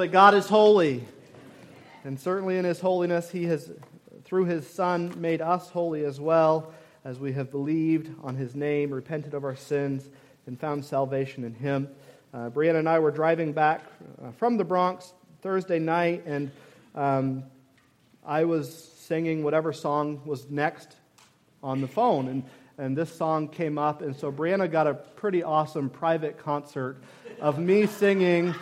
That God is holy. And certainly in his holiness, he has, through his Son, made us holy as well, as we have believed on his name, repented of our sins, and found salvation in him. Uh, Brianna and I were driving back uh, from the Bronx Thursday night, and um, I was singing whatever song was next on the phone. And, and this song came up, and so Brianna got a pretty awesome private concert of me singing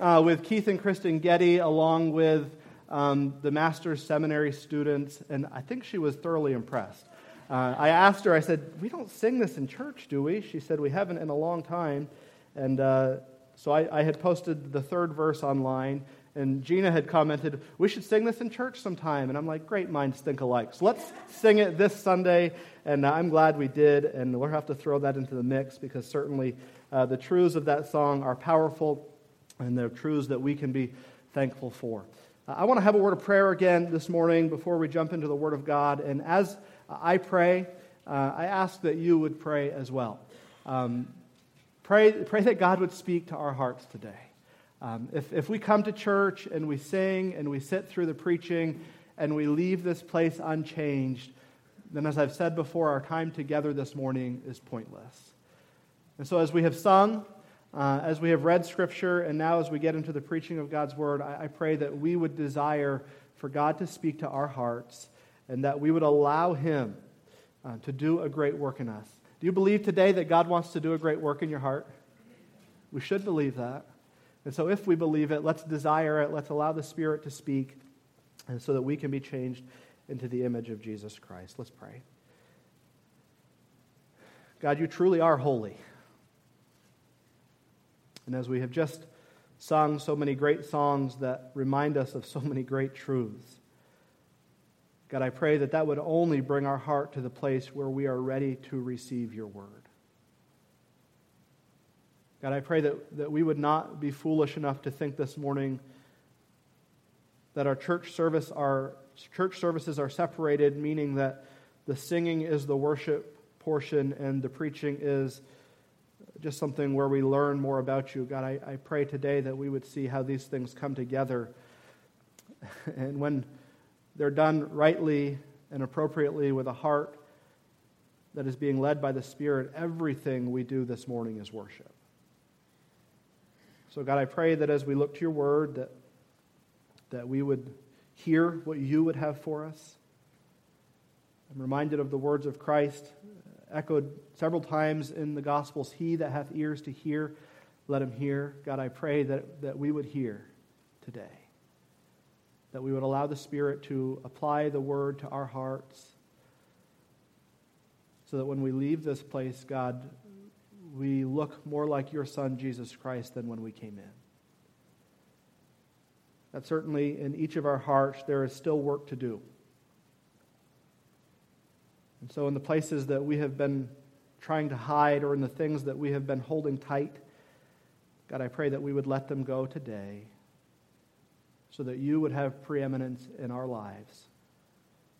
uh, with Keith and Kristen Getty, along with um, the master's seminary students, and I think she was thoroughly impressed. Uh, I asked her, I said, We don't sing this in church, do we? She said, We haven't in a long time. And uh, so I, I, had posted the third verse online, and Gina had commented, We should sing this in church sometime. And I'm like, Great minds think alike. So let's sing it this Sunday, and I'm glad we did, and we'll have to throw that into the mix because certainly uh, the truths of that song are powerful and they're truths that we can be thankful for. Uh, I want to have a word of prayer again this morning before we jump into the Word of God. And as I pray, uh, I ask that you would pray as well. Um, pray, pray that God would speak to our hearts today. Um, if, if we come to church and we sing and we sit through the preaching and we leave this place unchanged, then as I've said before, our time together this morning is pointless. And so as we have sung, uh, as we have read Scripture, and now as we get into the preaching of God's Word, I, I pray that we would desire for God to speak to our hearts and that we would allow Him uh, to do a great work in us. Do you believe today that God wants to do a great work in your heart? We should believe that. And so, if we believe it, let's desire it. Let's allow the Spirit to speak, and so that we can be changed into the image of Jesus Christ. Let's pray. God, you truly are holy. And as we have just sung so many great songs that remind us of so many great truths, God, I pray that that would only bring our heart to the place where we are ready to receive your word. God, I pray that, that we would not be foolish enough to think this morning that our church service our church services are separated, meaning that the singing is the worship portion and the preaching is just something where we learn more about you. God, I, I pray today that we would see how these things come together. And when they're done rightly and appropriately with a heart that is being led by the Spirit, everything we do this morning is worship. So, God, I pray that as we look to your word, that, that we would hear what you would have for us. I'm reminded of the words of Christ echoed several times in the Gospels He that hath ears to hear, let him hear. God, I pray that, that we would hear today, that we would allow the Spirit to apply the word to our hearts, so that when we leave this place, God, we look more like your Son, Jesus Christ, than when we came in. That certainly in each of our hearts, there is still work to do. And so, in the places that we have been trying to hide or in the things that we have been holding tight, God, I pray that we would let them go today so that you would have preeminence in our lives,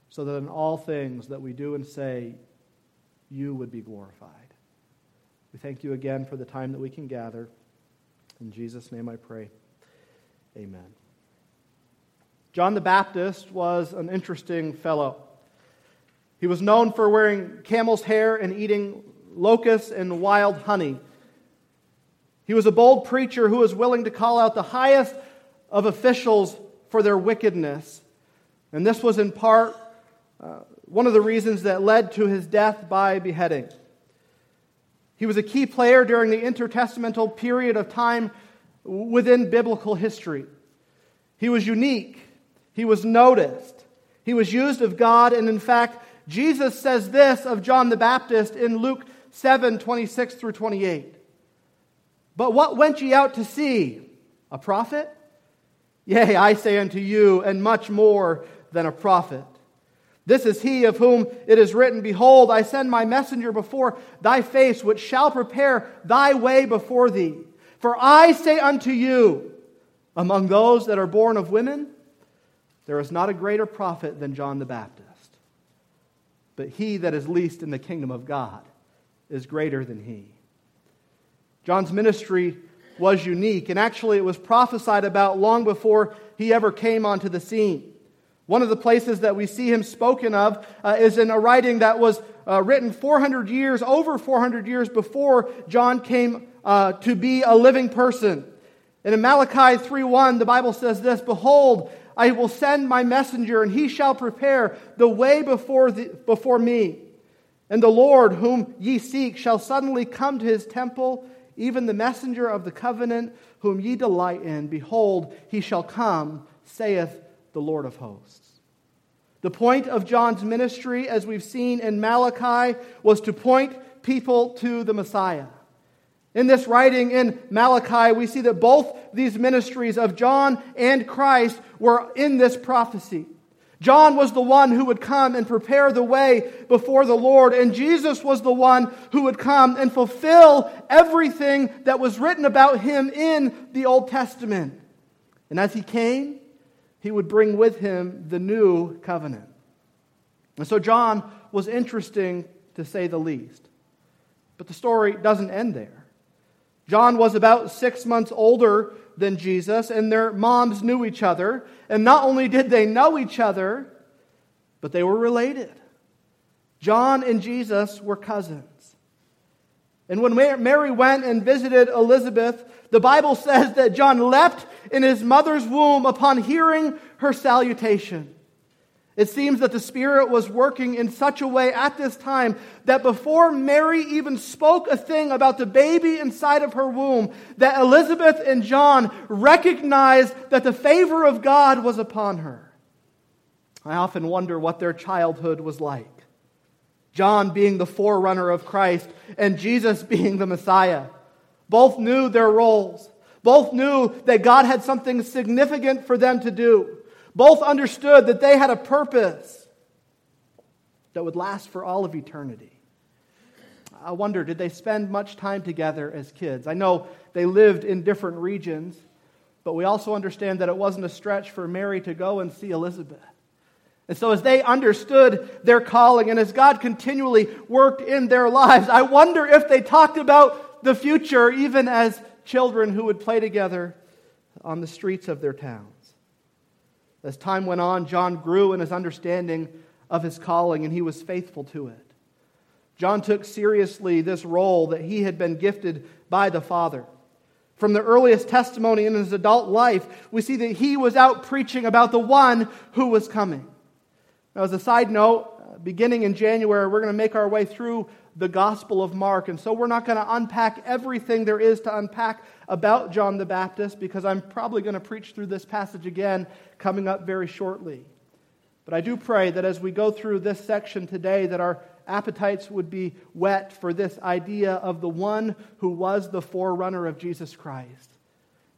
so that in all things that we do and say, you would be glorified. We thank you again for the time that we can gather. In Jesus' name I pray. Amen. John the Baptist was an interesting fellow. He was known for wearing camel's hair and eating locusts and wild honey. He was a bold preacher who was willing to call out the highest of officials for their wickedness. And this was in part uh, one of the reasons that led to his death by beheading. He was a key player during the intertestamental period of time within biblical history. He was unique. He was noticed. He was used of God, and in fact, Jesus says this of John the Baptist in Luke 7 26 through 28. But what went ye out to see? A prophet? Yea, I say unto you, and much more than a prophet. This is he of whom it is written, Behold, I send my messenger before thy face, which shall prepare thy way before thee. For I say unto you, among those that are born of women, there is not a greater prophet than John the Baptist but he that is least in the kingdom of God is greater than he. John's ministry was unique, and actually it was prophesied about long before he ever came onto the scene. One of the places that we see him spoken of uh, is in a writing that was uh, written 400 years, over 400 years before John came uh, to be a living person. And in Malachi 3:1, the Bible says this, Behold, I will send my messenger, and he shall prepare the way before, the, before me. And the Lord, whom ye seek, shall suddenly come to his temple, even the messenger of the covenant, whom ye delight in. Behold, he shall come, saith the Lord of hosts. The point of John's ministry, as we've seen in Malachi, was to point people to the Messiah. In this writing in Malachi, we see that both these ministries of John and Christ were in this prophecy. John was the one who would come and prepare the way before the Lord, and Jesus was the one who would come and fulfill everything that was written about him in the Old Testament. And as he came, he would bring with him the new covenant. And so John was interesting to say the least. But the story doesn't end there. John was about six months older than Jesus, and their moms knew each other. And not only did they know each other, but they were related. John and Jesus were cousins. And when Mary went and visited Elizabeth, the Bible says that John leapt in his mother's womb upon hearing her salutation. It seems that the Spirit was working in such a way at this time that before Mary even spoke a thing about the baby inside of her womb, that Elizabeth and John recognized that the favor of God was upon her. I often wonder what their childhood was like. John being the forerunner of Christ and Jesus being the Messiah. Both knew their roles. Both knew that God had something significant for them to do. Both understood that they had a purpose that would last for all of eternity. I wonder, did they spend much time together as kids? I know they lived in different regions, but we also understand that it wasn't a stretch for Mary to go and see Elizabeth. And so, as they understood their calling and as God continually worked in their lives, I wonder if they talked about the future even as children who would play together on the streets of their towns. As time went on, John grew in his understanding of his calling, and he was faithful to it. John took seriously this role that he had been gifted by the Father. From the earliest testimony in his adult life, we see that he was out preaching about the one who was coming. Now, as a side note, uh, beginning in January, we're going to make our way through the Gospel of Mark. And so we're not going to unpack everything there is to unpack about John the Baptist because I'm probably going to preach through this passage again coming up very shortly. But I do pray that as we go through this section today that our appetites would be whet for this idea of the one who was the forerunner of Jesus Christ.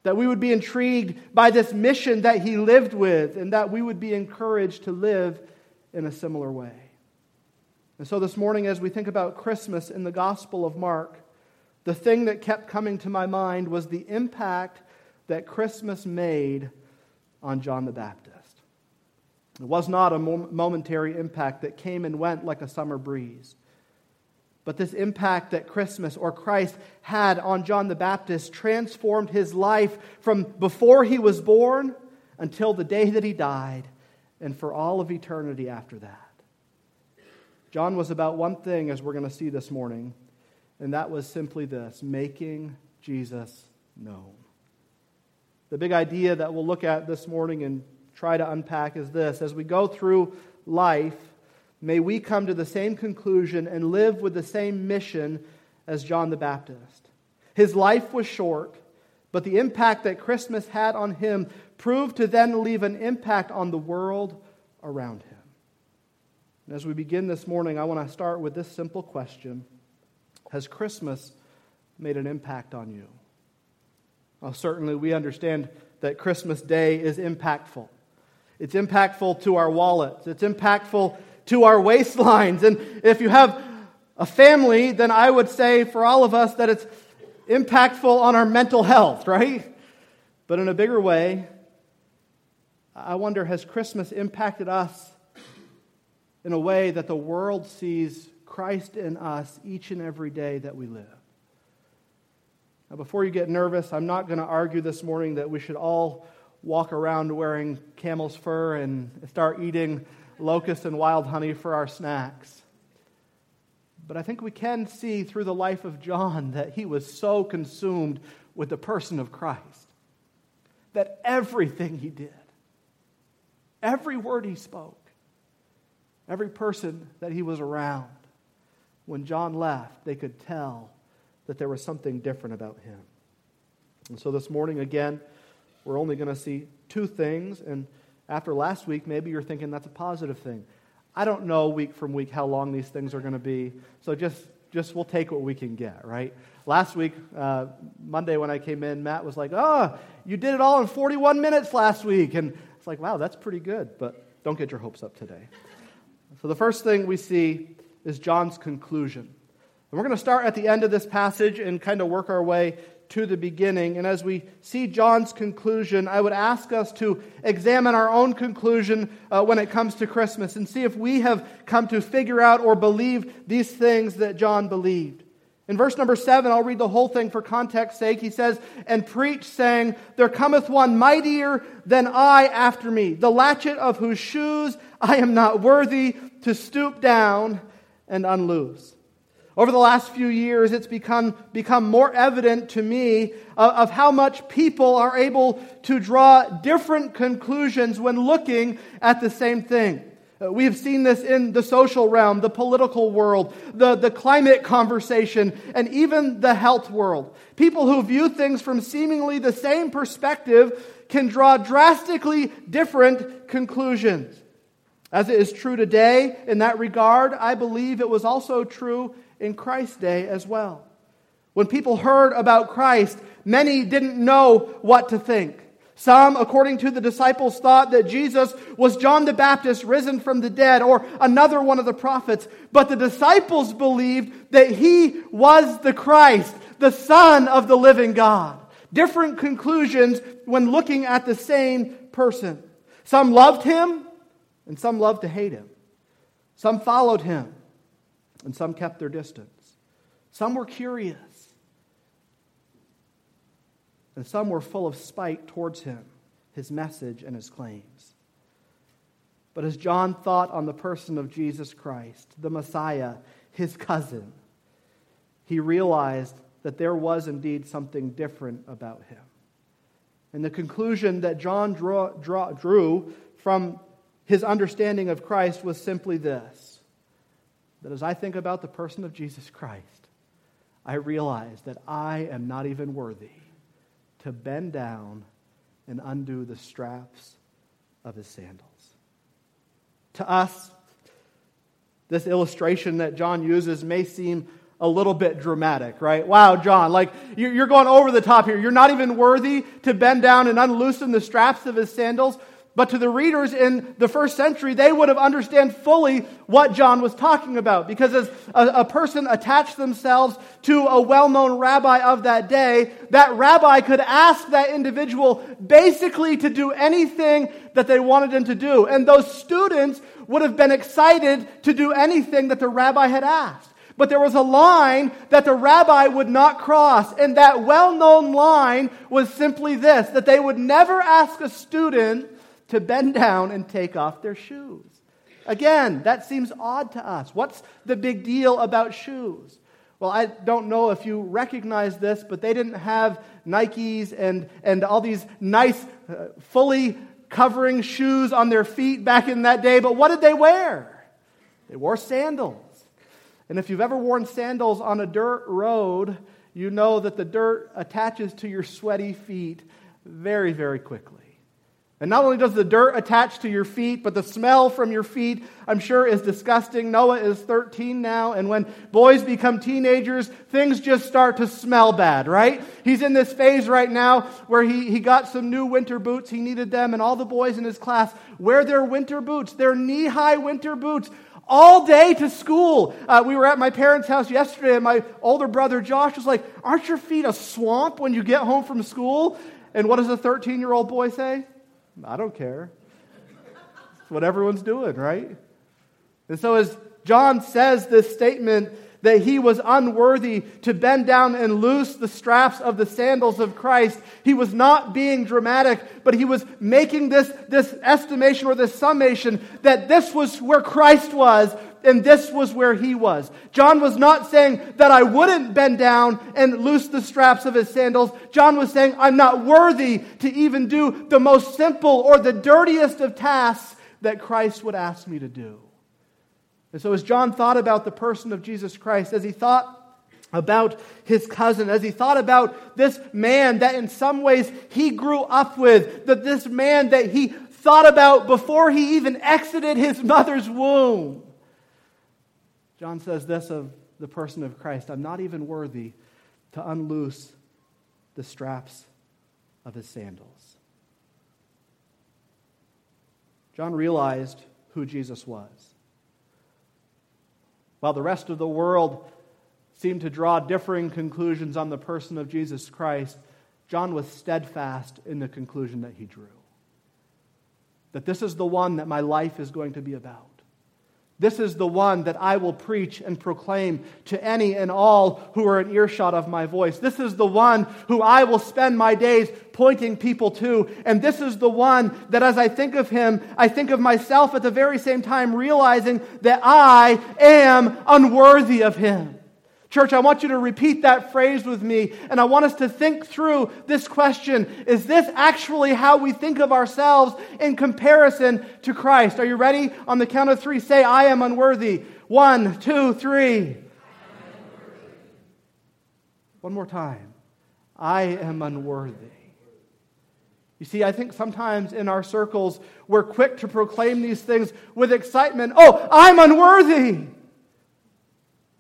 That we would be intrigued by this mission that he lived with and that we would be encouraged to live in a similar way. And so this morning, as we think about Christmas in the Gospel of Mark, the thing that kept coming to my mind was the impact that Christmas made on John the Baptist. It was not a momentary impact that came and went like a summer breeze. But this impact that Christmas or Christ had on John the Baptist transformed his life from before he was born until the day that he died and for all of eternity after that. John was about one thing, as we're going to see this morning, and that was simply this making Jesus known. The big idea that we'll look at this morning and try to unpack is this as we go through life, may we come to the same conclusion and live with the same mission as John the Baptist. His life was short, but the impact that Christmas had on him proved to then leave an impact on the world around him. And as we begin this morning, I want to start with this simple question Has Christmas made an impact on you? Well, certainly we understand that Christmas Day is impactful. It's impactful to our wallets, it's impactful to our waistlines. And if you have a family, then I would say for all of us that it's impactful on our mental health, right? But in a bigger way, I wonder has Christmas impacted us in a way that the world sees Christ in us each and every day that we live? Now, before you get nervous, I'm not going to argue this morning that we should all walk around wearing camel's fur and start eating locust and wild honey for our snacks. But I think we can see through the life of John that he was so consumed with the person of Christ that everything he did, every word he spoke, every person that he was around, when John left, they could tell that there was something different about him. And so this morning, again, we're only going to see two things. And after last week, maybe you're thinking that's a positive thing. I don't know week from week how long these things are going to be. So just, just we'll take what we can get, right? Last week, uh, Monday when I came in, Matt was like, oh, you did it all in 41 minutes last week. And it's like, wow, that's pretty good. But don't get your hopes up today. So the first thing we see is John's conclusion. And we're going to start at the end of this passage and kind of work our way to the beginning. And as we see John's conclusion, I would ask us to examine our own conclusion uh, when it comes to Christmas and see if we have come to figure out or believe these things that John believed. In verse number seven, I'll read the whole thing for context sake. He says, And preach, saying, There cometh one mightier than I after me, the latchet of whose shoes I am not worthy to stoop down and unloose. Over the last few years, it's become, become more evident to me of, of, how much people are able to draw different conclusions when looking at the same thing. Uh, we have seen this in the social realm, the political world, the, the climate conversation, and even the health world. People who view things from seemingly the same perspective can draw drastically different conclusions. As it is true today in that regard, I believe it was also true in Christ's day as well. When people heard about Christ, many didn't know what to think. Some, according to the disciples, thought that Jesus was John the Baptist risen from the dead or another one of the prophets. But the disciples believed that he was the Christ, the Son of the living God. Different conclusions when looking at the same person. Some loved him and some loved to hate him. Some followed him and some kept their distance. Some were curious, and some were full of spite towards him, his message, and his claims. But as John thought on the person of Jesus Christ, the Messiah, his cousin, he realized that there was indeed something different about him. And the conclusion that John draw, drew from his understanding of Christ was simply this that as I think about the person of Jesus Christ, I realize that I am not even worthy to bend down and undo the straps of his sandals. To us, this illustration that John uses may seem a little bit dramatic, right? Wow, John, like you're going over the top here. You're not even worthy to bend down and unloosen the straps of his sandals. But to the readers in the first century, they would have understood fully what John was talking about. Because as a, a person attached themselves to a well known rabbi of that day, that rabbi could ask that individual basically to do anything that they wanted him to do. And those students would have been excited to do anything that the rabbi had asked. But there was a line that the rabbi would not cross. And that well known line was simply this that they would never ask a student to bend down and take off their shoes. Again, that seems odd to us. What's the big deal about shoes? Well, I don't know if you recognize this, but they didn't have Nikes and, and all these nice, uh, fully covering shoes on their feet back in that day. But what did they wear? They wore sandals. And if you've ever worn sandals on a dirt road, you know that the dirt attaches to your sweaty feet very, very quickly. And not only does the dirt attach to your feet, but the smell from your feet, I'm sure, is disgusting. Noah is 13 now, and when boys become teenagers, things just start to smell bad, right? He's in this phase right now where he, he got some new winter boots. He needed them, and all the boys in his class wear their winter boots, their knee high winter boots, all day to school. Uh, we were at my parents' house yesterday, and my older brother Josh was like, Aren't your feet a swamp when you get home from school? And what does a 13 year old boy say? I don't care. It's what everyone's doing, right? And so, as John says this statement that he was unworthy to bend down and loose the straps of the sandals of Christ. He was not being dramatic, but he was making this, this estimation or this summation that this was where Christ was and this was where he was. John was not saying that I wouldn't bend down and loose the straps of his sandals. John was saying, I'm not worthy to even do the most simple or the dirtiest of tasks that Christ would ask me to do. And so, as John thought about the person of Jesus Christ, as he thought about his cousin, as he thought about this man that in some ways he grew up with, that this man that he thought about before he even exited his mother's womb, John says this of the person of Christ I'm not even worthy to unloose the straps of his sandals. John realized who Jesus was. While the rest of the world seemed to draw differing conclusions on the person of Jesus Christ, John was steadfast in the conclusion that he drew. That this is the one that my life is going to be about. This is the one that I will preach and proclaim to any and all who are in earshot of my voice. This is the one who I will spend my days pointing people to. And this is the one that as I think of him, I think of myself at the very same time, realizing that I am unworthy of him. Church, I want you to repeat that phrase with me, and I want us to think through this question Is this actually how we think of ourselves in comparison to Christ? Are you ready? On the count of three, say, I am unworthy. One, two, three. One more time. I am unworthy. You see, I think sometimes in our circles, we're quick to proclaim these things with excitement. Oh, I'm unworthy.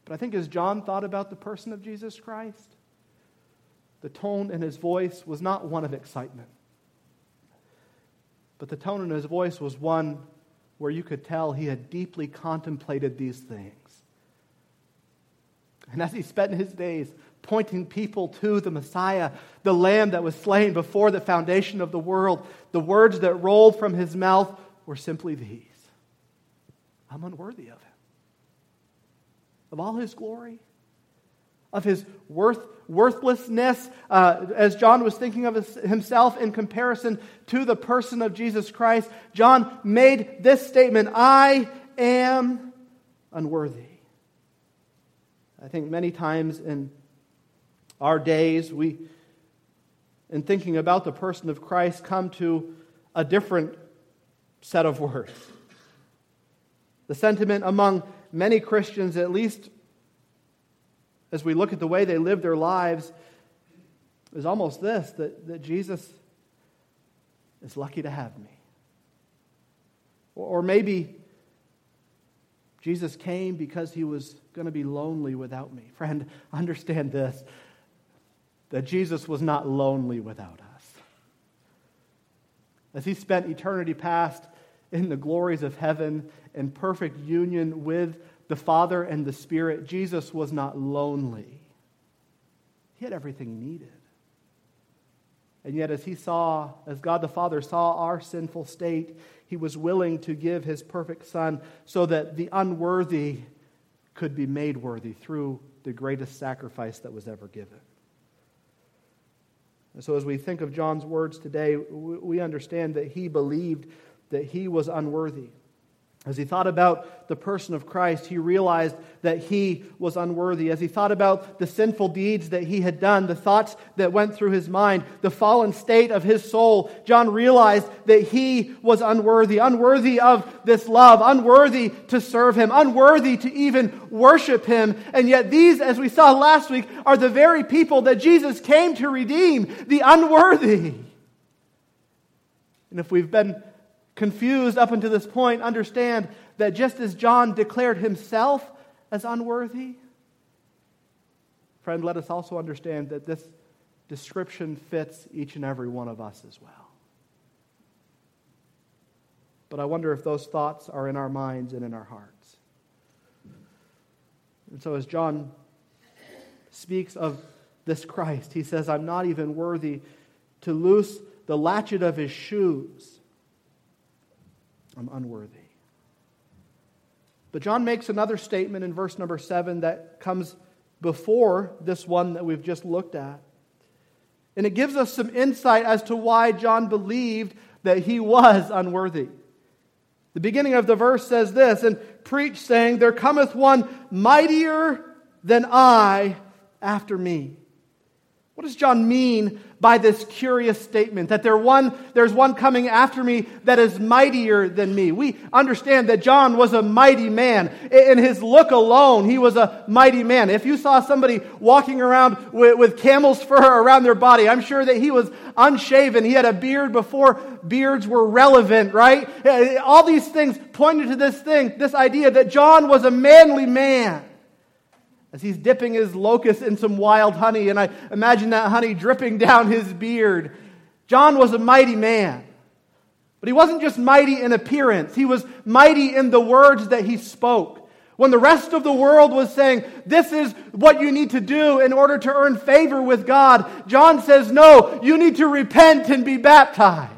But I think as John thought about the person of Jesus Christ, the tone in his voice was not one of excitement. But the tone in his voice was one where you could tell he had deeply contemplated these things. And as he spent his days pointing people to the Messiah, the Lamb that was slain before the foundation of the world, the words that rolled from his mouth were simply these I'm unworthy of it of all his glory, of his worth, worthlessness, uh, as John was thinking of his, himself in comparison to the person of Jesus Christ, John made this statement I am unworthy. I think many times in our days, we, in thinking about the person of Christ, come to a different set of words. The sentiment among many Christians, at least as we look at the way they live their lives, is almost this that, that Jesus is lucky to have me. Or, or maybe Jesus came because he was going to be lonely without me. Friend, understand this that Jesus was not lonely without us. As he spent eternity past in the glories of heaven in perfect union with the Father and the Spirit, Jesus was not lonely. He had everything needed. And yet, as he saw, as God the Father saw our sinful state, he was willing to give his perfect Son so that the unworthy could be made worthy through the greatest sacrifice that was ever given. And so, as we think of John's words today, we understand that he believed that he was unworthy. As he thought about the person of Christ, he realized that he was unworthy. As he thought about the sinful deeds that he had done, the thoughts that went through his mind, the fallen state of his soul, John realized that he was unworthy, unworthy of this love, unworthy to serve him, unworthy to even worship him. And yet, these, as we saw last week, are the very people that Jesus came to redeem, the unworthy. And if we've been confused up until this point understand that just as John declared himself as unworthy, friend, let us also understand that this description fits each and every one of us as well. But I wonder if those thoughts are in our minds and in our hearts. And so, as John speaks of this Christ, he says, I'm not even worthy to loose the latchet of his shoes I'm unworthy. But John makes another statement in verse number 7 that comes before this one that we've just looked at. And it gives us some insight as to why John believed that he was unworthy. The beginning of the verse says this and preach, saying, There cometh one mightier than I after me. What does John mean by this curious statement that there one, there's one coming after me that is mightier than me? We understand that John was a mighty man. In his look alone, he was a mighty man. If you saw somebody walking around with, with camel's fur around their body, I'm sure that he was unshaven. He had a beard before beards were relevant, right? Eh, eh, all these things pointed to this thing, this idea that John was a manly man as he's dipping his locust in some wild honey, and I imagine that honey dripping down his beard. John was a mighty man. But he wasn't just mighty in appearance, he was mighty in the words that he spoke. When the rest of the world was saying, This is what you need to do in order to earn favor with God, John says, No, you need to repent and be baptized.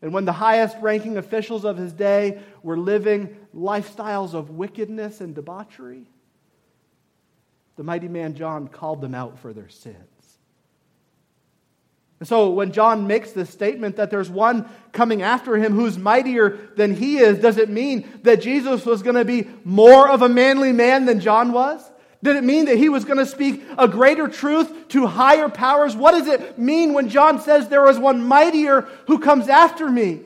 And when the highest ranking officials of his day were living lifestyles of wickedness and debauchery, the mighty man John called them out for their sins. And so when John makes this statement that there's one coming after him who's mightier than he is, does it mean that Jesus was going to be more of a manly man than John was? Did it mean that he was going to speak a greater truth to higher powers? What does it mean when John says there is one mightier who comes after me?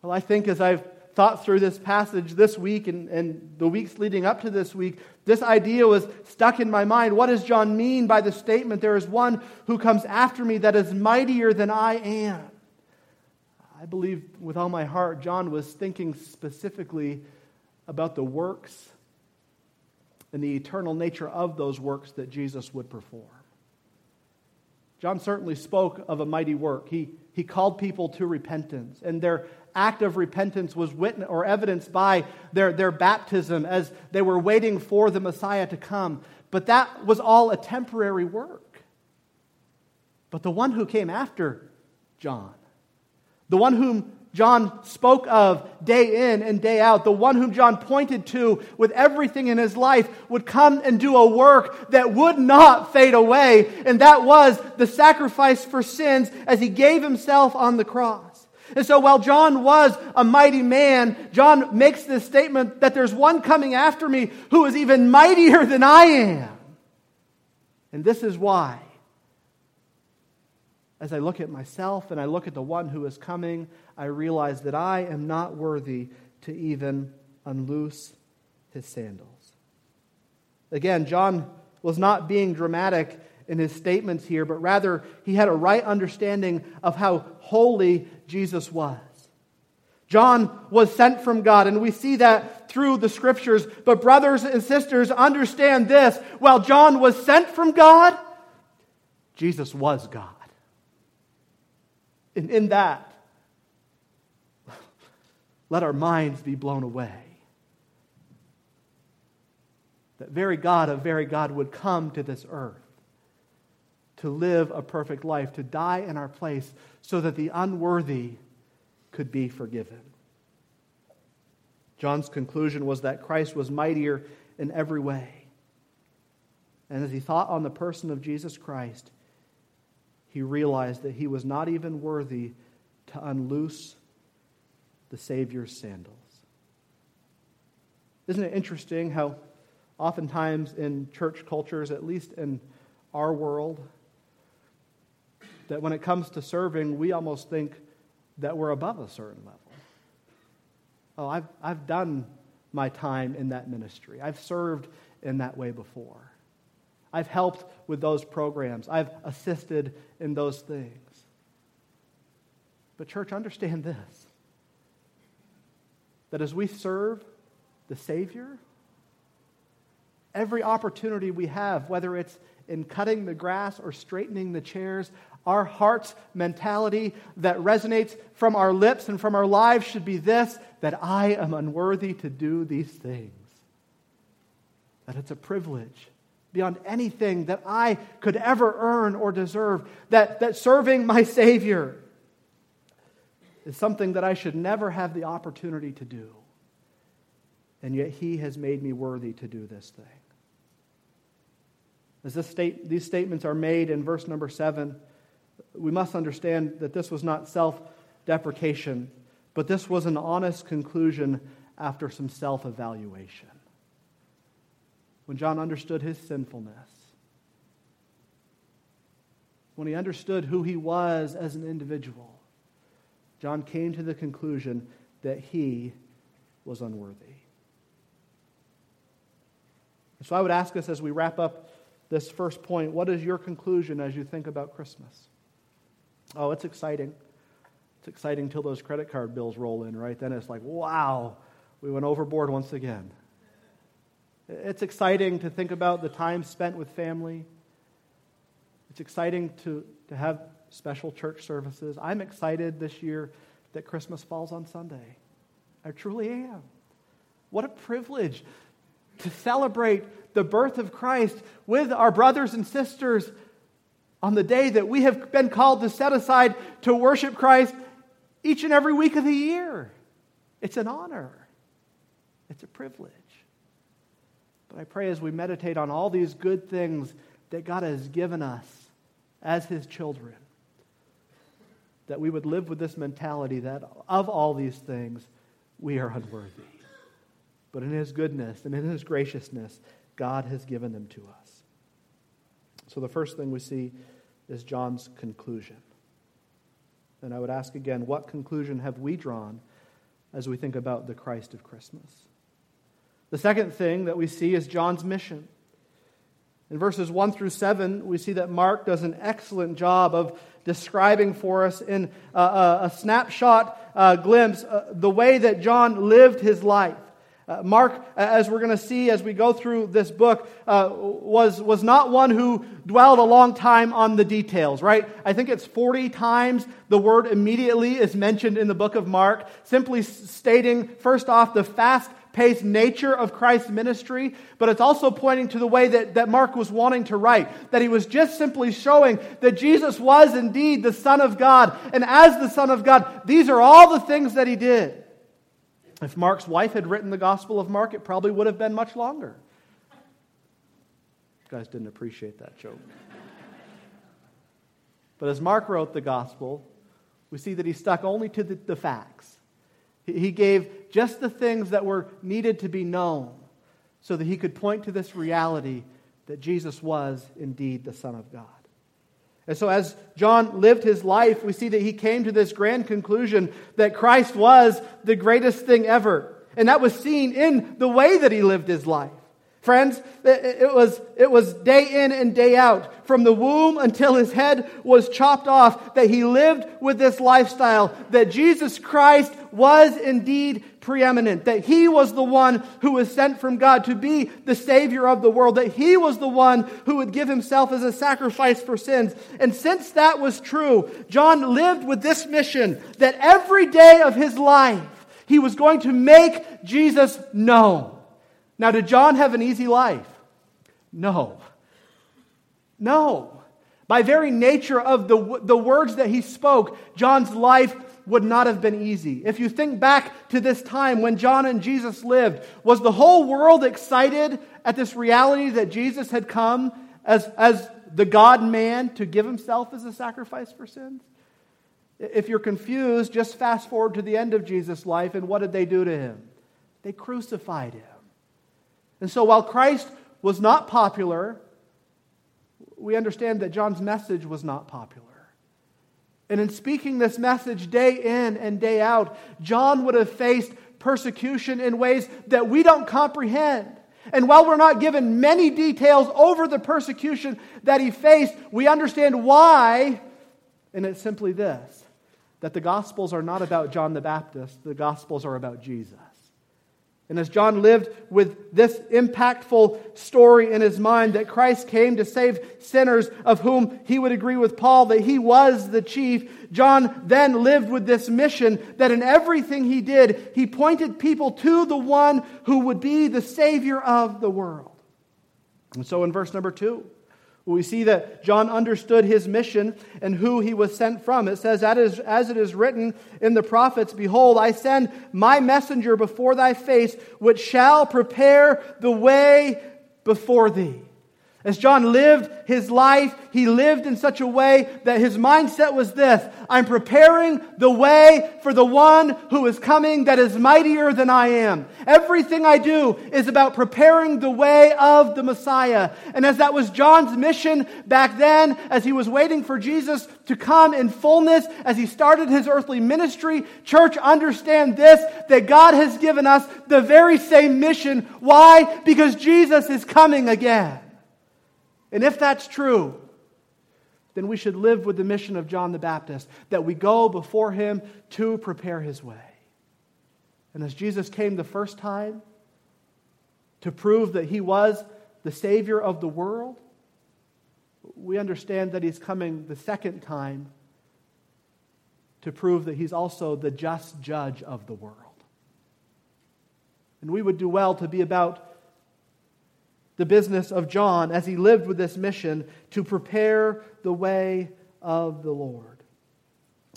Well, I think as I've thought through this passage this week and, and the weeks leading up to this week, this idea was stuck in my mind. What does John mean by the statement, There is one who comes after me that is mightier than I am? I believe with all my heart, John was thinking specifically about the works and the eternal nature of those works that Jesus would perform. John certainly spoke of a mighty work. He, he called people to repentance, and their act of repentance was witness, or evidenced by their, their baptism as they were waiting for the Messiah to come. But that was all a temporary work. But the one who came after John, the one whom John spoke of day in and day out, the one whom John pointed to with everything in his life, would come and do a work that would not fade away, and that was the sacrifice for sins as he gave himself on the cross. And so while John was a mighty man, John makes this statement that there's one coming after me who is even mightier than I am. And this is why. As I look at myself and I look at the one who is coming, I realize that I am not worthy to even unloose his sandals. Again, John was not being dramatic in his statements here, but rather he had a right understanding of how holy Jesus was. John was sent from God, and we see that through the scriptures. But, brothers and sisters, understand this while John was sent from God, Jesus was God. And in that, let our minds be blown away. That very God of very God would come to this earth to live a perfect life, to die in our place, so that the unworthy could be forgiven. John's conclusion was that Christ was mightier in every way. And as he thought on the person of Jesus Christ, he realized that he was not even worthy to unloose the Savior's sandals. Isn't it interesting how oftentimes in church cultures, at least in our world, that when it comes to serving, we almost think that we're above a certain level. Oh, I've, I've done my time in that ministry, I've served in that way before. I've helped with those programs. I've assisted in those things. But, church, understand this that as we serve the Savior, every opportunity we have, whether it's in cutting the grass or straightening the chairs, our heart's mentality that resonates from our lips and from our lives should be this that I am unworthy to do these things. That it's a privilege beyond anything that I could ever earn or deserve. That, that serving my Savior is something that I should never have the opportunity to do. and yet he has made me worthy to do this thing. As state, these statements are made in verse number seven, we must understand that this was not self deprecation, but this was an honest conclusion after some self evaluation. When John understood his sinfulness, when he understood who he was as an individual, John came to the conclusion that he was unworthy. So I would ask us as we wrap up this first point what is your conclusion as you think about Christmas? Oh, it's exciting. It's exciting till those credit card bills roll in, right? Then it's like, wow, we went overboard once again. It's exciting to think about the time spent with family. It's exciting to, to have special church services. I'm excited this year that Christmas falls on Sunday. I truly am. What a privilege to celebrate the birth of Christ with our brothers and sisters on the day that we have been called to set aside to worship Christ each and every week of the year. It's an honor, it's a privilege. But I pray as we meditate on all these good things that God has given us as His children, that we would live with this mentality that of all these things, we are unworthy. But in His goodness and in His graciousness, God has given them to us. So the first thing we see is John's conclusion. And I would ask again, what conclusion have we drawn as we think about the Christ of Christmas? The second thing that we see is John's mission. In verses 1 through 7, we see that Mark does an excellent job of describing for us in a, a, a snapshot uh, glimpse uh, the way that John lived his life. Uh, Mark, as we're going to see as we go through this book, uh, was, was not one who dwelled a long time on the details, right? I think it's 40 times the word immediately is mentioned in the book of Mark, simply stating, first off, the fast paced nature of Christ's ministry, but it's also pointing to the way that, that Mark was wanting to write, that he was just simply showing that Jesus was indeed the Son of God. And as the Son of God, these are all the things that he did. If Mark's wife had written the Gospel of Mark, it probably would have been much longer. You guys didn't appreciate that joke. but as Mark wrote the Gospel, we see that he stuck only to the, the facts. He, he gave just the things that were needed to be known so that he could point to this reality that Jesus was indeed the Son of God. And so, as John lived his life, we see that he came to this grand conclusion that Christ was the greatest thing ever. And that was seen in the way that he lived his life. Friends, it was, it was day in and day out, from the womb until his head was chopped off, that he lived with this lifestyle, that Jesus Christ was indeed preeminent, that he was the one who was sent from God to be the Savior of the world, that he was the one who would give himself as a sacrifice for sins. And since that was true, John lived with this mission that every day of his life, he was going to make Jesus known. Now, did John have an easy life? No. No. By very nature of the, the words that he spoke, John's life would not have been easy. If you think back to this time when John and Jesus lived, was the whole world excited at this reality that Jesus had come as, as the God man to give himself as a sacrifice for sins? If you're confused, just fast forward to the end of Jesus' life, and what did they do to him? They crucified him. And so while Christ was not popular, we understand that John's message was not popular. And in speaking this message day in and day out, John would have faced persecution in ways that we don't comprehend. And while we're not given many details over the persecution that he faced, we understand why. And it's simply this that the Gospels are not about John the Baptist, the Gospels are about Jesus. And as John lived with this impactful story in his mind that Christ came to save sinners, of whom he would agree with Paul that he was the chief, John then lived with this mission that in everything he did, he pointed people to the one who would be the Savior of the world. And so in verse number two, We see that John understood his mission and who he was sent from. It says, As it is written in the prophets, Behold, I send my messenger before thy face, which shall prepare the way before thee. As John lived his life, he lived in such a way that his mindset was this I'm preparing the way for the one who is coming that is mightier than I am. Everything I do is about preparing the way of the Messiah. And as that was John's mission back then, as he was waiting for Jesus to come in fullness, as he started his earthly ministry, church, understand this that God has given us the very same mission. Why? Because Jesus is coming again. And if that's true, then we should live with the mission of John the Baptist that we go before him to prepare his way. And as Jesus came the first time to prove that he was the Savior of the world, we understand that he's coming the second time to prove that he's also the just judge of the world. And we would do well to be about the business of John as he lived with this mission to prepare the way of the Lord.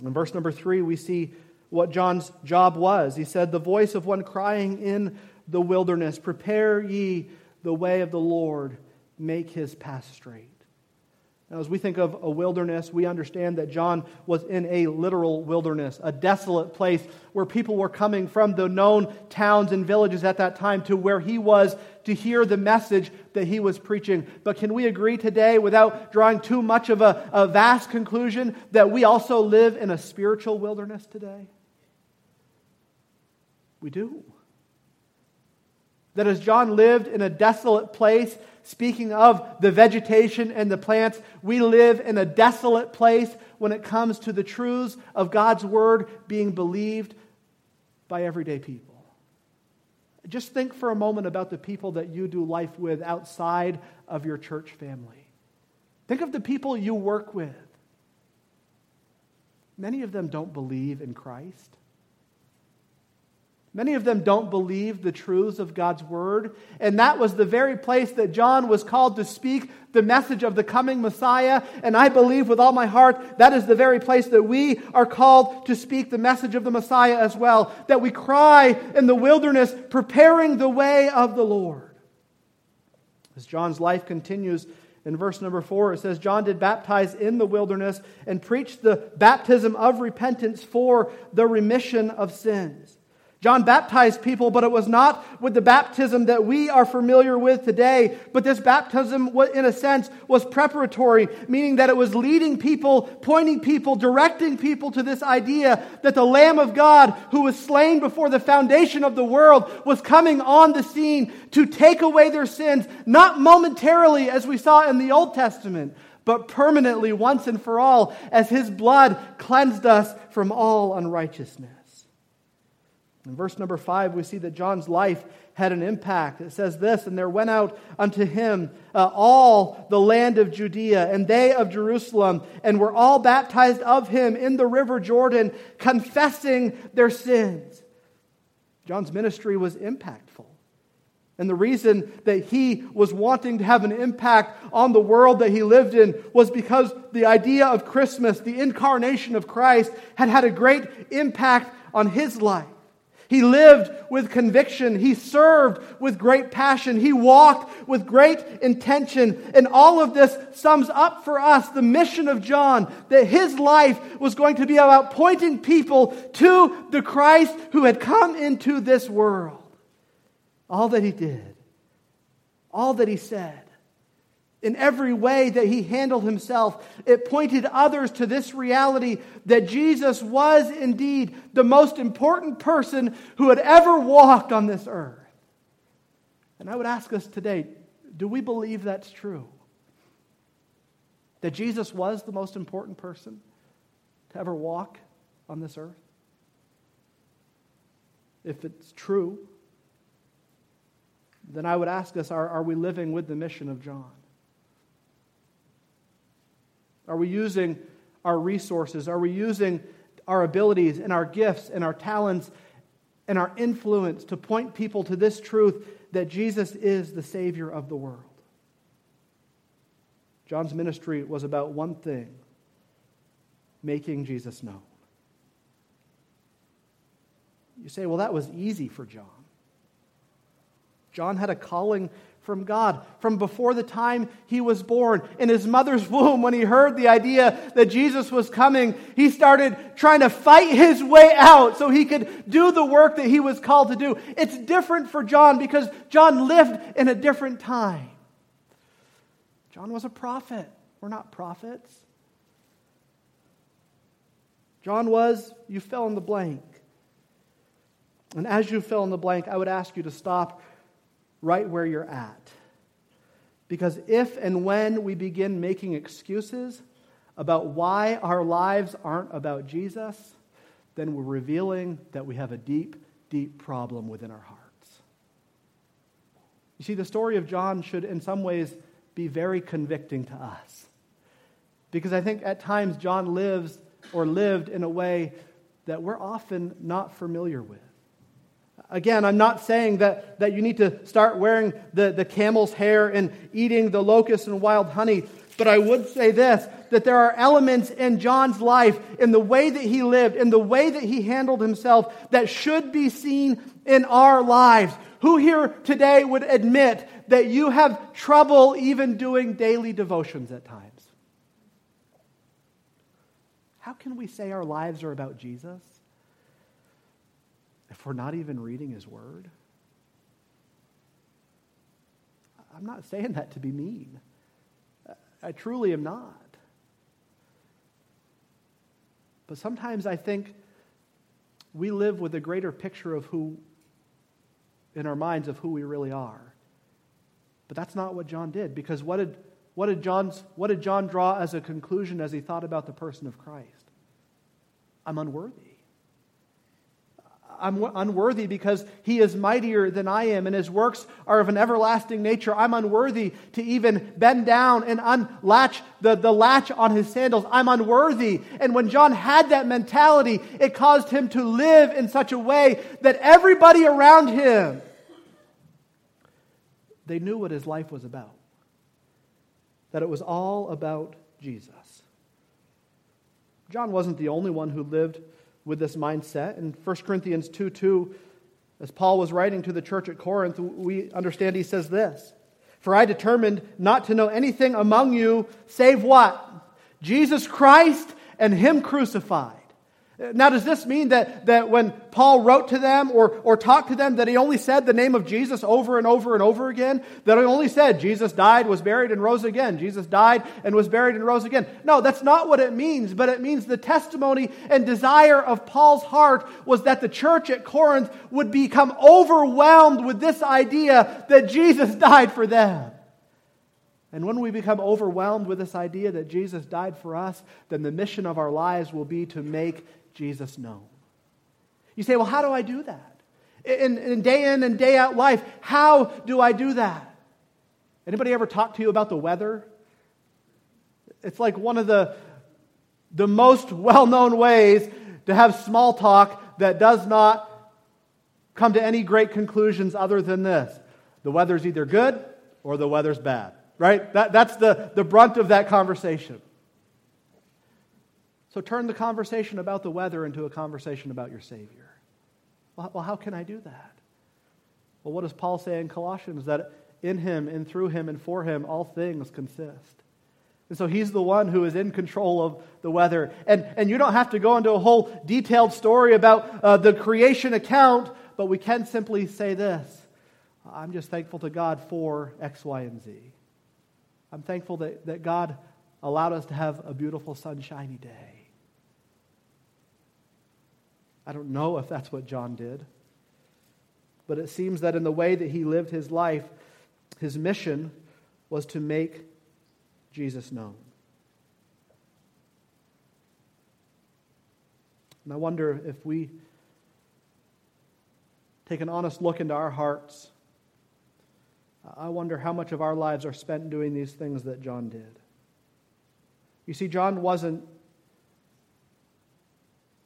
In verse number three, we see what John's job was. He said, The voice of one crying in the wilderness, Prepare ye the way of the Lord, make his path straight. Now, as we think of a wilderness, we understand that John was in a literal wilderness, a desolate place where people were coming from the known towns and villages at that time to where he was to hear the message that he was preaching. But can we agree today, without drawing too much of a, a vast conclusion, that we also live in a spiritual wilderness today? We do. That as John lived in a desolate place, speaking of the vegetation and the plants, we live in a desolate place when it comes to the truths of God's word being believed by everyday people. Just think for a moment about the people that you do life with outside of your church family. Think of the people you work with. Many of them don't believe in Christ. Many of them don't believe the truths of God's word. And that was the very place that John was called to speak the message of the coming Messiah. And I believe with all my heart that is the very place that we are called to speak the message of the Messiah as well. That we cry in the wilderness, preparing the way of the Lord. As John's life continues, in verse number four, it says, John did baptize in the wilderness and preached the baptism of repentance for the remission of sins. John baptized people, but it was not with the baptism that we are familiar with today. But this baptism, in a sense, was preparatory, meaning that it was leading people, pointing people, directing people to this idea that the Lamb of God, who was slain before the foundation of the world, was coming on the scene to take away their sins, not momentarily, as we saw in the Old Testament, but permanently, once and for all, as his blood cleansed us from all unrighteousness. In verse number five, we see that John's life had an impact. It says this, and there went out unto him uh, all the land of Judea, and they of Jerusalem, and were all baptized of him in the river Jordan, confessing their sins. John's ministry was impactful. And the reason that he was wanting to have an impact on the world that he lived in was because the idea of Christmas, the incarnation of Christ, had had a great impact on his life. He lived with conviction. He served with great passion. He walked with great intention. And all of this sums up for us the mission of John that his life was going to be about pointing people to the Christ who had come into this world. All that he did, all that he said, in every way that he handled himself. It pointed others to this reality that Jesus was indeed the most important person who had ever walked on this earth. And I would ask us today do we believe that's true? That Jesus was the most important person to ever walk on this earth? If it's true, then I would ask us are, are we living with the mission of John? Are we using our resources? Are we using our abilities and our gifts and our talents and our influence to point people to this truth that Jesus is the Savior of the world? John's ministry was about one thing making Jesus known. You say, well, that was easy for John. John had a calling from God from before the time he was born. In his mother's womb, when he heard the idea that Jesus was coming, he started trying to fight his way out so he could do the work that he was called to do. It's different for John because John lived in a different time. John was a prophet. We're not prophets. John was, you fill in the blank. And as you fill in the blank, I would ask you to stop right where you're at. Because if and when we begin making excuses about why our lives aren't about Jesus, then we're revealing that we have a deep, deep problem within our hearts. You see, the story of John should, in some ways, be very convicting to us. Because I think at times John lives or lived in a way that we're often not familiar with. Again, I'm not saying that, that you need to start wearing the, the camel's hair and eating the locust and wild honey, but I would say this that there are elements in John's life, in the way that he lived, in the way that he handled himself, that should be seen in our lives. Who here today would admit that you have trouble even doing daily devotions at times? How can we say our lives are about Jesus? We're not even reading His Word? I'm not saying that to be mean. I truly am not. But sometimes I think we live with a greater picture of who, in our minds, of who we really are. But that's not what John did, because what did, what did, John's, what did John draw as a conclusion as he thought about the person of Christ? I'm unworthy. I'm unworthy because he is mightier than I am, and his works are of an everlasting nature. I'm unworthy to even bend down and unlatch the, the latch on his sandals. I'm unworthy. And when John had that mentality, it caused him to live in such a way that everybody around him they knew what his life was about. That it was all about Jesus. John wasn't the only one who lived with this mindset. In 1 Corinthians 2 2, as Paul was writing to the church at Corinth, we understand he says this For I determined not to know anything among you save what? Jesus Christ and Him crucified. Now, does this mean that, that when Paul wrote to them or, or talked to them, that he only said the name of Jesus over and over and over again? That he only said, Jesus died, was buried, and rose again. Jesus died and was buried and rose again. No, that's not what it means, but it means the testimony and desire of Paul's heart was that the church at Corinth would become overwhelmed with this idea that Jesus died for them. And when we become overwhelmed with this idea that Jesus died for us, then the mission of our lives will be to make Jesus known. You say, well, how do I do that? In, in day in and day out life, how do I do that? Anybody ever talk to you about the weather? It's like one of the, the most well known ways to have small talk that does not come to any great conclusions other than this the weather's either good or the weather's bad, right? That, that's the, the brunt of that conversation. So turn the conversation about the weather into a conversation about your Savior. Well, how can I do that? Well, what does Paul say in Colossians? That in him and through him and for him all things consist. And so he's the one who is in control of the weather. And, and you don't have to go into a whole detailed story about uh, the creation account, but we can simply say this I'm just thankful to God for X, Y, and Z. I'm thankful that, that God allowed us to have a beautiful sunshiny day. I don't know if that's what John did. But it seems that in the way that he lived his life, his mission was to make Jesus known. And I wonder if we take an honest look into our hearts, I wonder how much of our lives are spent doing these things that John did. You see, John wasn't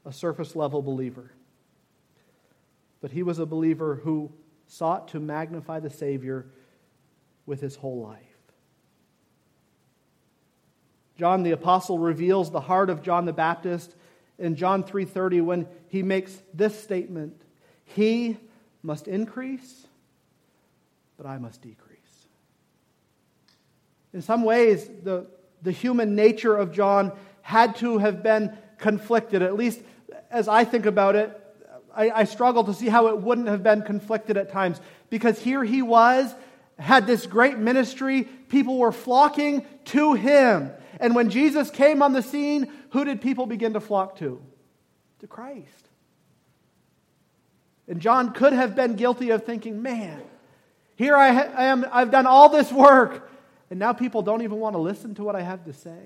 a surface level believer. But he was a believer who sought to magnify the Savior with his whole life. John the apostle reveals the heart of John the Baptist in John 3:30 when he makes this statement, "He must increase, but I must decrease." In some ways, the, the human nature of John had to have been conflicted. At least as I think about it, I, I struggle to see how it wouldn't have been conflicted at times. Because here he was, had this great ministry, people were flocking to him. And when Jesus came on the scene, who did people begin to flock to? To Christ. And John could have been guilty of thinking, man, here I am, I've done all this work, and now people don't even want to listen to what I have to say.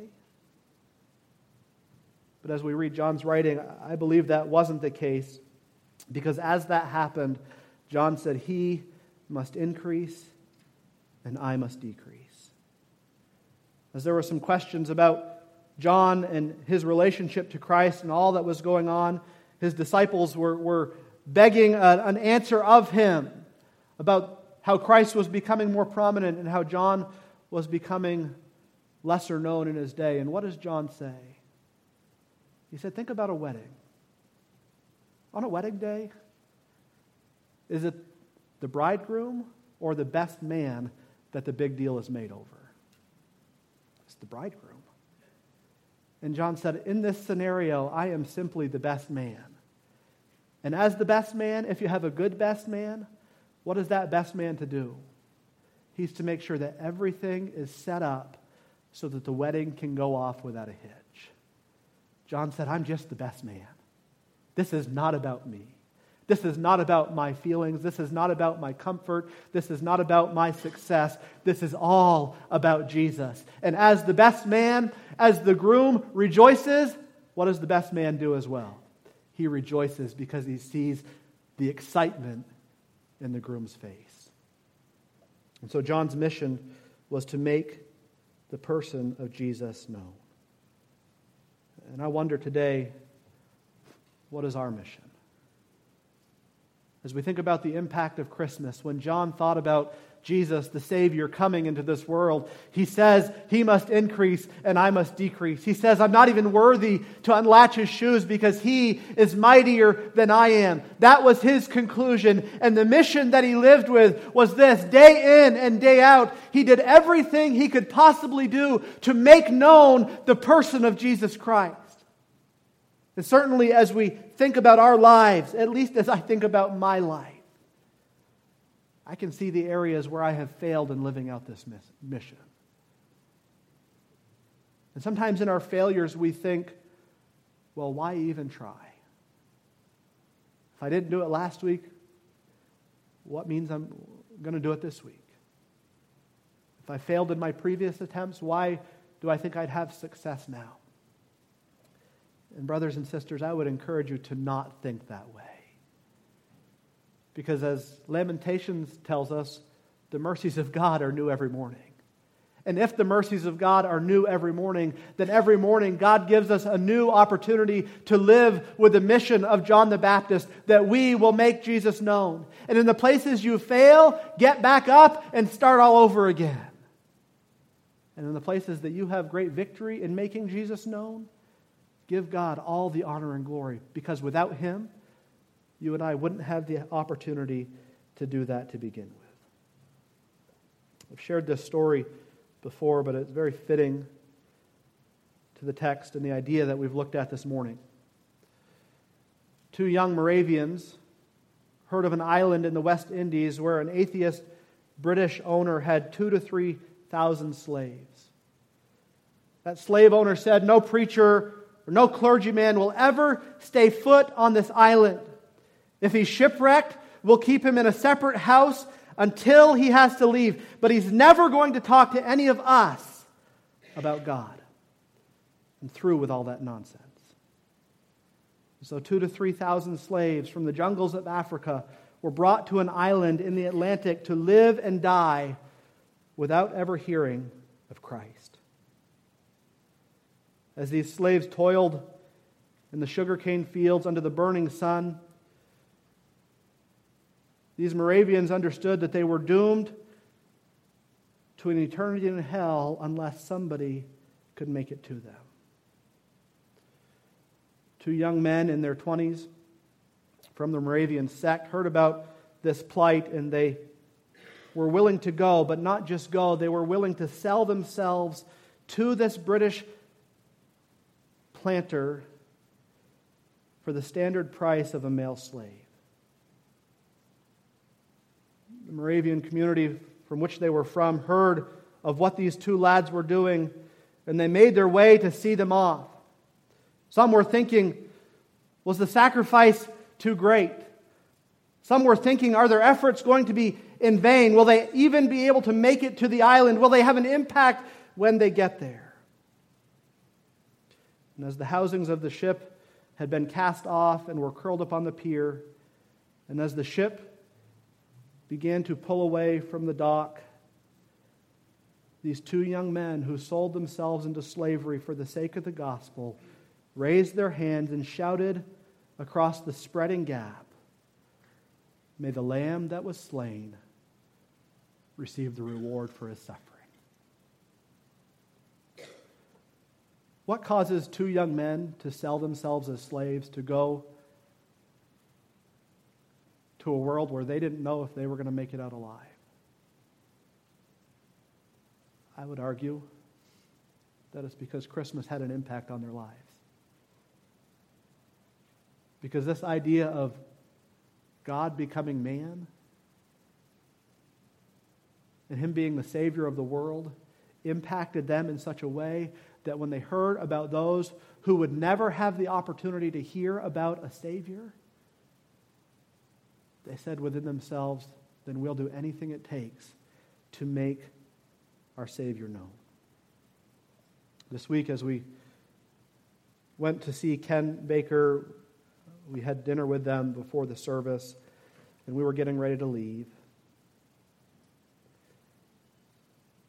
But as we read John's writing, I believe that wasn't the case because as that happened, John said, He must increase and I must decrease. As there were some questions about John and his relationship to Christ and all that was going on, his disciples were, were begging an answer of him about how Christ was becoming more prominent and how John was becoming lesser known in his day. And what does John say? He said, Think about a wedding. On a wedding day, is it the bridegroom or the best man that the big deal is made over? It's the bridegroom. And John said, In this scenario, I am simply the best man. And as the best man, if you have a good best man, what is that best man to do? He's to make sure that everything is set up so that the wedding can go off without a hitch. John said, I'm just the best man. This is not about me. This is not about my feelings. This is not about my comfort. This is not about my success. This is all about Jesus. And as the best man, as the groom rejoices, what does the best man do as well? He rejoices because he sees the excitement in the groom's face. And so John's mission was to make the person of Jesus known. And I wonder today, what is our mission? As we think about the impact of Christmas, when John thought about Jesus, the Savior, coming into this world, he says he must increase and I must decrease. He says, I'm not even worthy to unlatch his shoes because he is mightier than I am. That was his conclusion. And the mission that he lived with was this day in and day out, he did everything he could possibly do to make known the person of Jesus Christ. And certainly as we think about our lives, at least as I think about my life, I can see the areas where I have failed in living out this mission. And sometimes in our failures, we think, well, why even try? If I didn't do it last week, what means I'm going to do it this week? If I failed in my previous attempts, why do I think I'd have success now? And, brothers and sisters, I would encourage you to not think that way. Because as Lamentations tells us, the mercies of God are new every morning. And if the mercies of God are new every morning, then every morning God gives us a new opportunity to live with the mission of John the Baptist that we will make Jesus known. And in the places you fail, get back up and start all over again. And in the places that you have great victory in making Jesus known, give God all the honor and glory because without Him, you and I wouldn't have the opportunity to do that to begin with. I've shared this story before, but it's very fitting to the text and the idea that we've looked at this morning. Two young Moravians heard of an island in the West Indies where an atheist British owner had two to three thousand slaves. That slave owner said, No preacher or no clergyman will ever stay foot on this island. If he's shipwrecked, we'll keep him in a separate house until he has to leave. But he's never going to talk to any of us about God. And through with all that nonsense. So, two to three thousand slaves from the jungles of Africa were brought to an island in the Atlantic to live and die without ever hearing of Christ. As these slaves toiled in the sugarcane fields under the burning sun, these Moravians understood that they were doomed to an eternity in hell unless somebody could make it to them. Two young men in their 20s from the Moravian sect heard about this plight and they were willing to go, but not just go, they were willing to sell themselves to this British planter for the standard price of a male slave. The Moravian community from which they were from heard of what these two lads were doing, and they made their way to see them off. Some were thinking, was the sacrifice too great? Some were thinking, are their efforts going to be in vain? Will they even be able to make it to the island? Will they have an impact when they get there? And as the housings of the ship had been cast off and were curled up on the pier, and as the ship began to pull away from the dock, these two young men who sold themselves into slavery for the sake of the gospel raised their hands and shouted across the spreading gap May the lamb that was slain receive the reward for his suffering. What causes two young men to sell themselves as slaves to go to a world where they didn't know if they were going to make it out alive? I would argue that it's because Christmas had an impact on their lives. Because this idea of God becoming man and Him being the Savior of the world impacted them in such a way that when they heard about those who would never have the opportunity to hear about a Savior, they said within themselves, then we'll do anything it takes to make our Savior known. This week, as we went to see Ken Baker, we had dinner with them before the service, and we were getting ready to leave.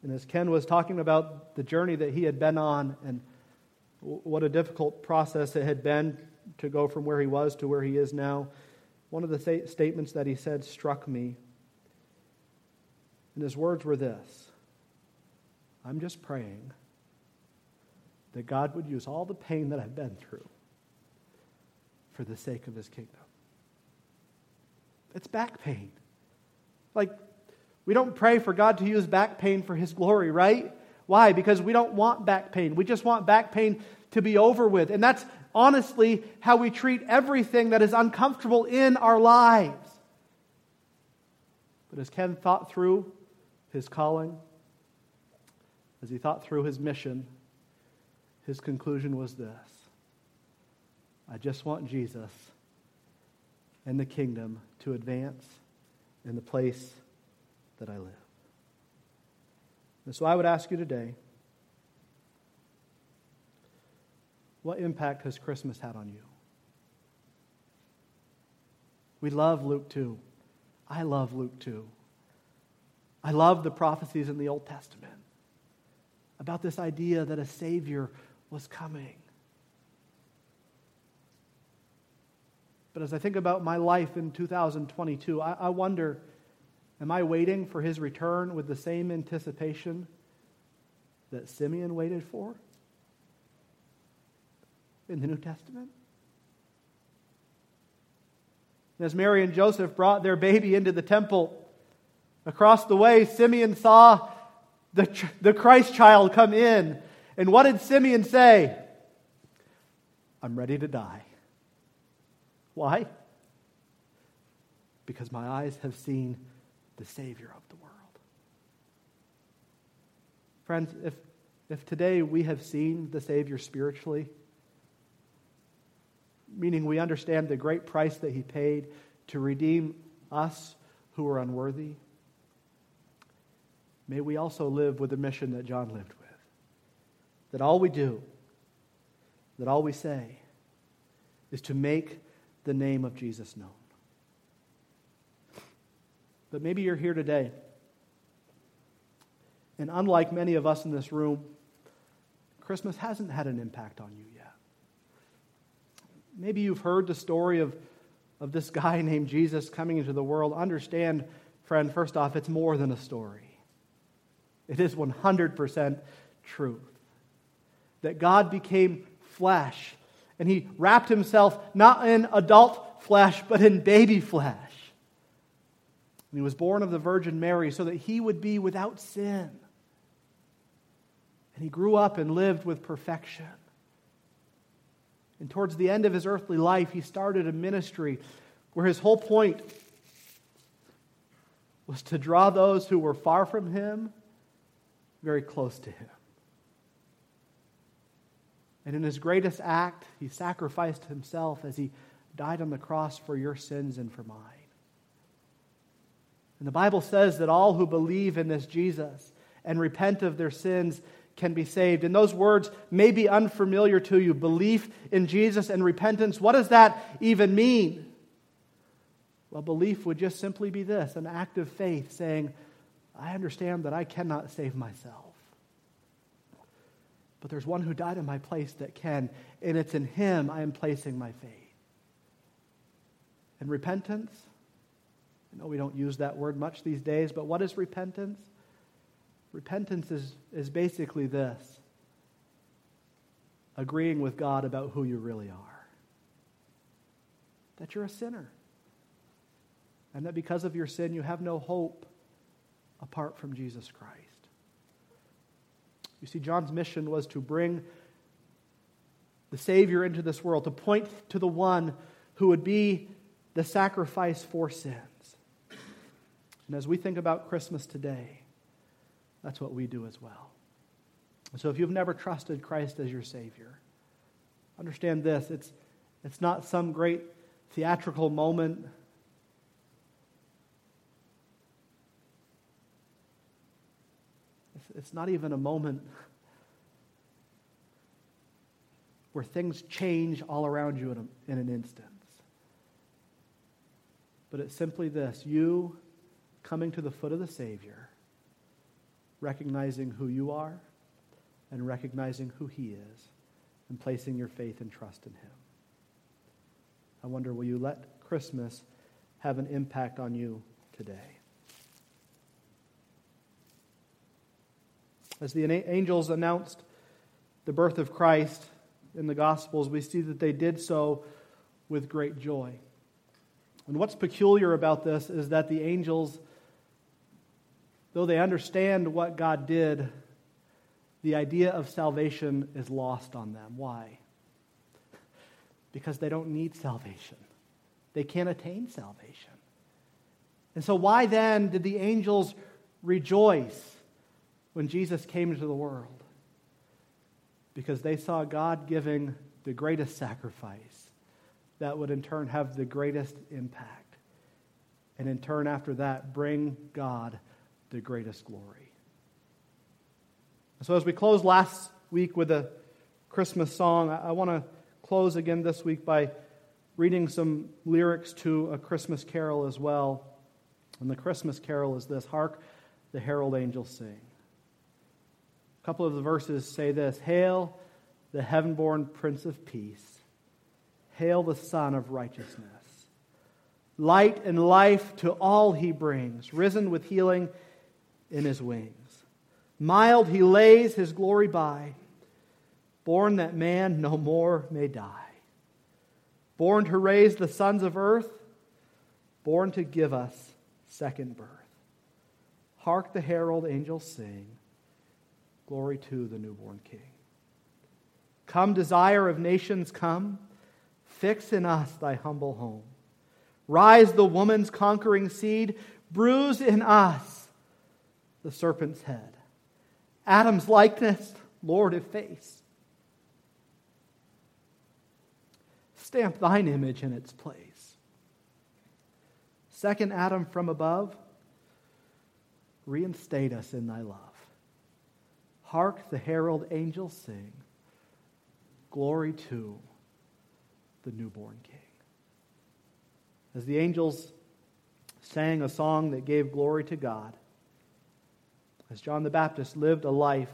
And as Ken was talking about the journey that he had been on and what a difficult process it had been to go from where he was to where he is now, one of the th- statements that he said struck me. And his words were this I'm just praying that God would use all the pain that I've been through for the sake of his kingdom. It's back pain. Like, we don't pray for God to use back pain for his glory, right? Why? Because we don't want back pain. We just want back pain to be over with. And that's honestly how we treat everything that is uncomfortable in our lives. But as Ken thought through his calling, as he thought through his mission, his conclusion was this I just want Jesus and the kingdom to advance in the place that I live. And so I would ask you today what impact has Christmas had on you? We love Luke 2. I love Luke 2. I love the prophecies in the Old Testament about this idea that a Savior was coming. But as I think about my life in 2022, I, I wonder am I waiting for his return with the same anticipation that Simeon waited for in the New Testament? As Mary and Joseph brought their baby into the temple, across the way, Simeon saw the, the Christ child come in. And what did Simeon say? I'm ready to die. Why? Because my eyes have seen the Savior of the world. Friends, if, if today we have seen the Savior spiritually, meaning we understand the great price that He paid to redeem us who are unworthy, may we also live with the mission that John lived with. That all we do, that all we say, is to make the name of Jesus known. But maybe you're here today, and unlike many of us in this room, Christmas hasn't had an impact on you yet. Maybe you've heard the story of, of this guy named Jesus coming into the world. Understand, friend, first off, it's more than a story, it is 100% truth. that God became flesh. And he wrapped himself not in adult flesh, but in baby flesh. And he was born of the Virgin Mary so that he would be without sin. And he grew up and lived with perfection. And towards the end of his earthly life, he started a ministry where his whole point was to draw those who were far from him very close to him. And in his greatest act, he sacrificed himself as he died on the cross for your sins and for mine. And the Bible says that all who believe in this Jesus and repent of their sins can be saved. And those words may be unfamiliar to you belief in Jesus and repentance. What does that even mean? Well, belief would just simply be this an act of faith saying, I understand that I cannot save myself. But there's one who died in my place that can, and it's in him I am placing my faith. And repentance, I know we don't use that word much these days, but what is repentance? Repentance is, is basically this agreeing with God about who you really are. That you're a sinner. And that because of your sin, you have no hope apart from Jesus Christ. You see, John's mission was to bring the Savior into this world, to point to the one who would be the sacrifice for sins. And as we think about Christmas today, that's what we do as well. So if you've never trusted Christ as your Savior, understand this it's, it's not some great theatrical moment. It's, not even a moment where things change all around you in, a, in an instant. But it's simply this you coming to the foot of the Savior recognizing who you are and recognizing who He is and placing your faith and trust in Him. I wonder, will you let Christmas have an impact on you today? As the angels announced the birth of Christ in the Gospels, we see that they did so with great joy. And what's peculiar about this is that the angels though they understand what God did, the idea of salvation is lost on them. Why? Because they don't need salvation, they can't attain salvation. And so, why then did the angels rejoice when Jesus came into the world? Because they saw God giving the greatest sacrifice that would in turn have the greatest impact. And in turn, after that, bring God the greatest glory. So, as we close last week with a Christmas song, I, want to close again this week by reading some lyrics to a Christmas carol as well. And the Christmas carol is this Hark, the herald angels sing. A couple of the verses say this Hail, the heaven born Prince of Peace. Hail, the Sun of Righteousness. Light and life to all he brings, risen with healing in his wings. Mild he lays his glory by, born that man no more may die. Born to raise the sons of earth, born to give us second birth. Hark the herald angels sing, Glory to the newborn King. Come, desire of nations, come, fix in us thy humble home. Rise the woman's conquering seed, bruise in us the serpent's head. Adam's likeness, Lord, of efface. Stamp thine image in its place. Second Adam from above, reinstate us in thy love. Hark the herald angels sing, Glory to the newborn King. As the angels sang a song that gave glory to God, as John the Baptist lived a life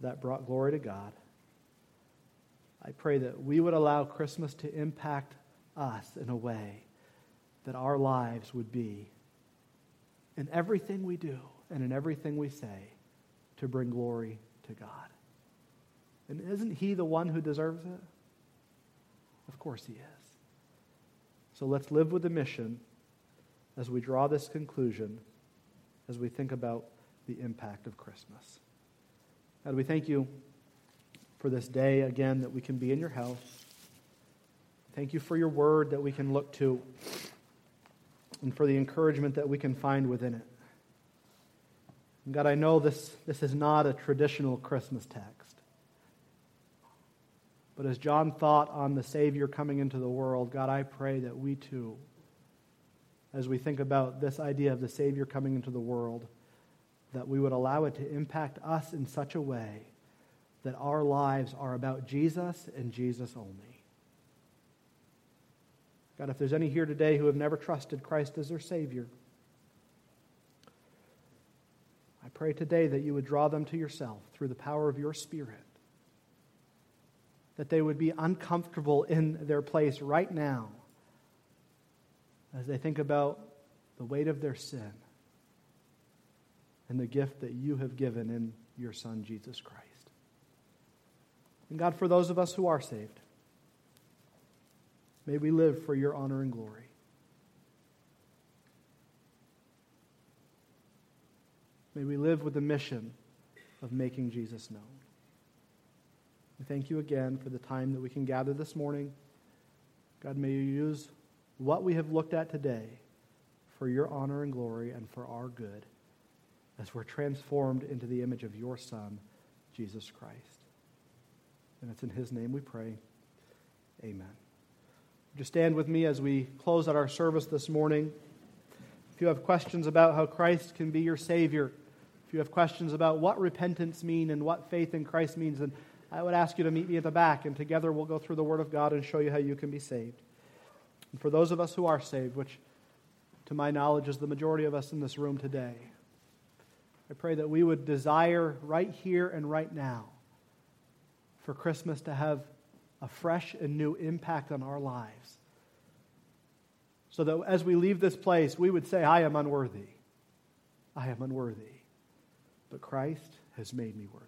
that brought glory to God, I pray that we would allow Christmas to impact us in a way that our lives would be in everything we do and in everything we say to bring glory to God. And isn't he the one who deserves it? Of course he is. So let's live with the mission as we draw this conclusion, as we think about the impact of Christmas. God, we thank you for this day again that we can be in your house. Thank you for your word that we can look to and for the encouragement that we can find within it. And God, I know this, this is not a traditional Christmas text. But as John thought on the Savior coming into the world, God, I pray that we too, as we think about this idea of the Savior coming into the world, that we would allow it to impact us in such a way that our lives are about Jesus and Jesus only. God, if there's any here today who have never trusted Christ as their Savior, I pray today that you would draw them to yourself through the power of your Spirit. That they would be uncomfortable in their place right now as they think about the weight of their sin and the gift that you have given in your Son, Jesus Christ. And God, for those of us who are saved, may we live for your honor and glory. May we live with the mission of making Jesus known. We thank you again for the time that we can gather this morning. God, may you use what we have looked at today for your honor and glory and for our good as we're transformed into the image of your Son, Jesus Christ. And it's in his name we pray. Amen. Just stand with me as we close out our service this morning. If you have questions about how Christ can be your Savior, if you have questions about what repentance means and what faith in Christ means, then I would ask you to meet me at the back, and together we'll go through the Word of God and show you how you can be saved. And for those of us who are saved, which to my knowledge is the majority of us in this room today, I pray that we would desire right here and right now for Christmas to have a fresh and new impact on our lives. So that as we leave this place, we would say, I am unworthy. I am unworthy. But Christ has made me worthy.